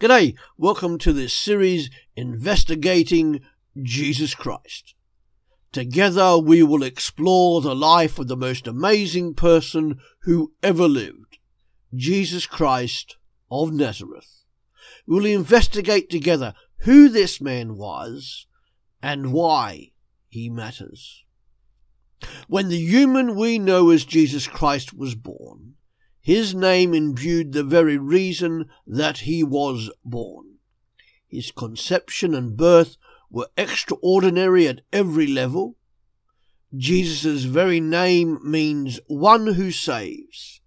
G'day, welcome to this series investigating Jesus Christ. Together we will explore the life of the most amazing person who ever lived, Jesus Christ of Nazareth. We will investigate together who this man was and why he matters. When the human we know as Jesus Christ was born, his name imbued the very reason that he was born. His conception and birth were extraordinary at every level. Jesus' very name means one who saves,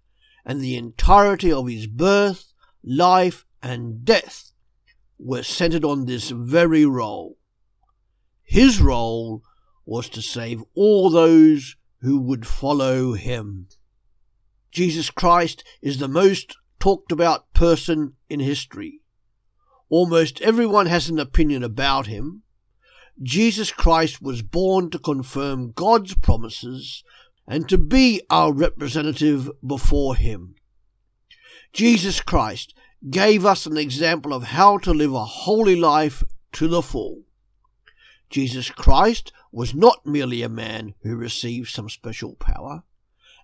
and the entirety of his birth, life, and death were centered on this very role. His role was to save all those who would follow him. Jesus Christ is the most talked about person in history. Almost everyone has an opinion about him. Jesus Christ was born to confirm God's promises and to be our representative before him. Jesus Christ gave us an example of how to live a holy life to the full. Jesus Christ was not merely a man who received some special power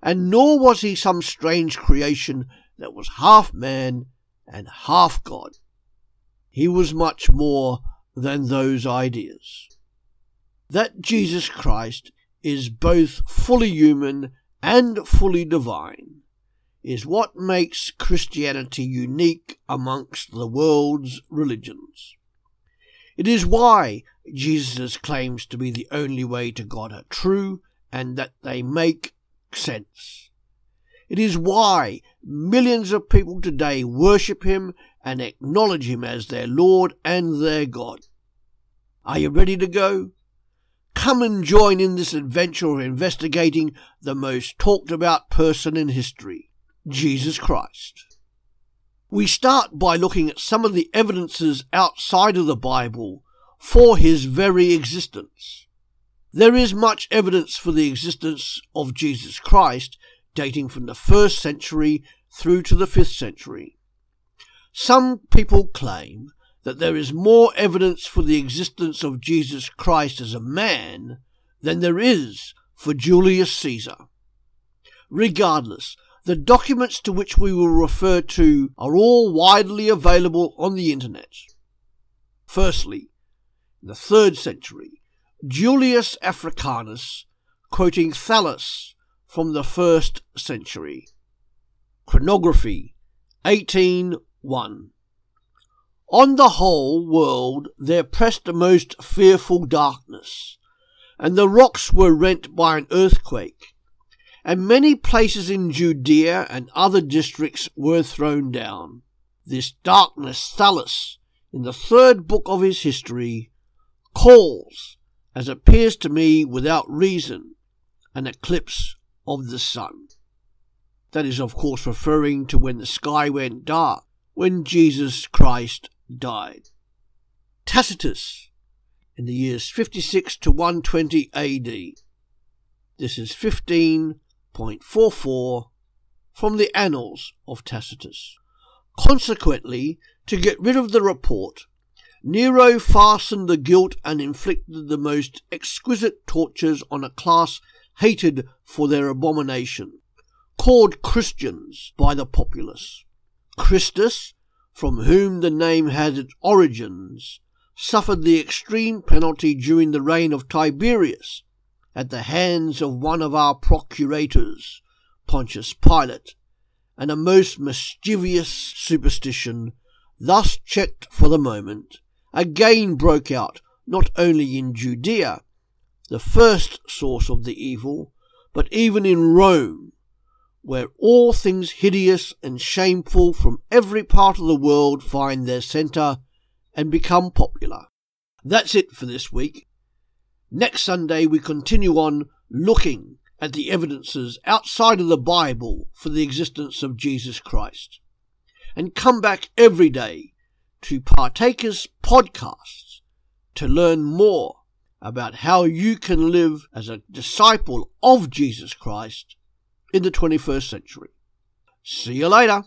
and nor was he some strange creation that was half man and half God. He was much more than those ideas. That Jesus Christ is both fully human and fully divine is what makes Christianity unique amongst the world's religions. It is why Jesus claims to be the only way to God are true and that they make sense. It is why millions of people today worship him and acknowledge him as their Lord and their God. Are you ready to go? Come and join in this adventure of investigating the most talked about person in history, Jesus Christ. We start by looking at some of the evidences outside of the Bible for his very existence. There is much evidence for the existence of Jesus Christ dating from the first century through to the fifth century. Some people claim that there is more evidence for the existence of Jesus Christ as a man than there is for Julius Caesar. Regardless, the documents to which we will refer to are all widely available on the internet. Firstly, in the third century, Julius Africanus, quoting Thallus from the first century. Chronography 18.1 On the whole world there pressed a most fearful darkness, and the rocks were rent by an earthquake, and many places in Judea and other districts were thrown down. This darkness Thallus, in the third book of his history, calls as appears to me without reason, an eclipse of the sun. That is, of course, referring to when the sky went dark, when Jesus Christ died. Tacitus, in the years 56 to 120 AD. This is 15.44 from the Annals of Tacitus. Consequently, to get rid of the report, Nero fastened the guilt and inflicted the most exquisite tortures on a class hated for their abomination, called Christians by the populace. Christus, from whom the name has its origins, suffered the extreme penalty during the reign of Tiberius at the hands of one of our procurators, Pontius Pilate, and a most mischievous superstition, thus checked for the moment, again broke out not only in Judea, the first source of the evil, but even in Rome, where all things hideous and shameful from every part of the world find their centre and become popular. That's it for this week. Next Sunday we continue on looking at the evidences outside of the Bible for the existence of Jesus Christ. And come back every day to Partakers Podcasts to learn more about how you can live as a disciple of Jesus Christ in the 21st century. See you later.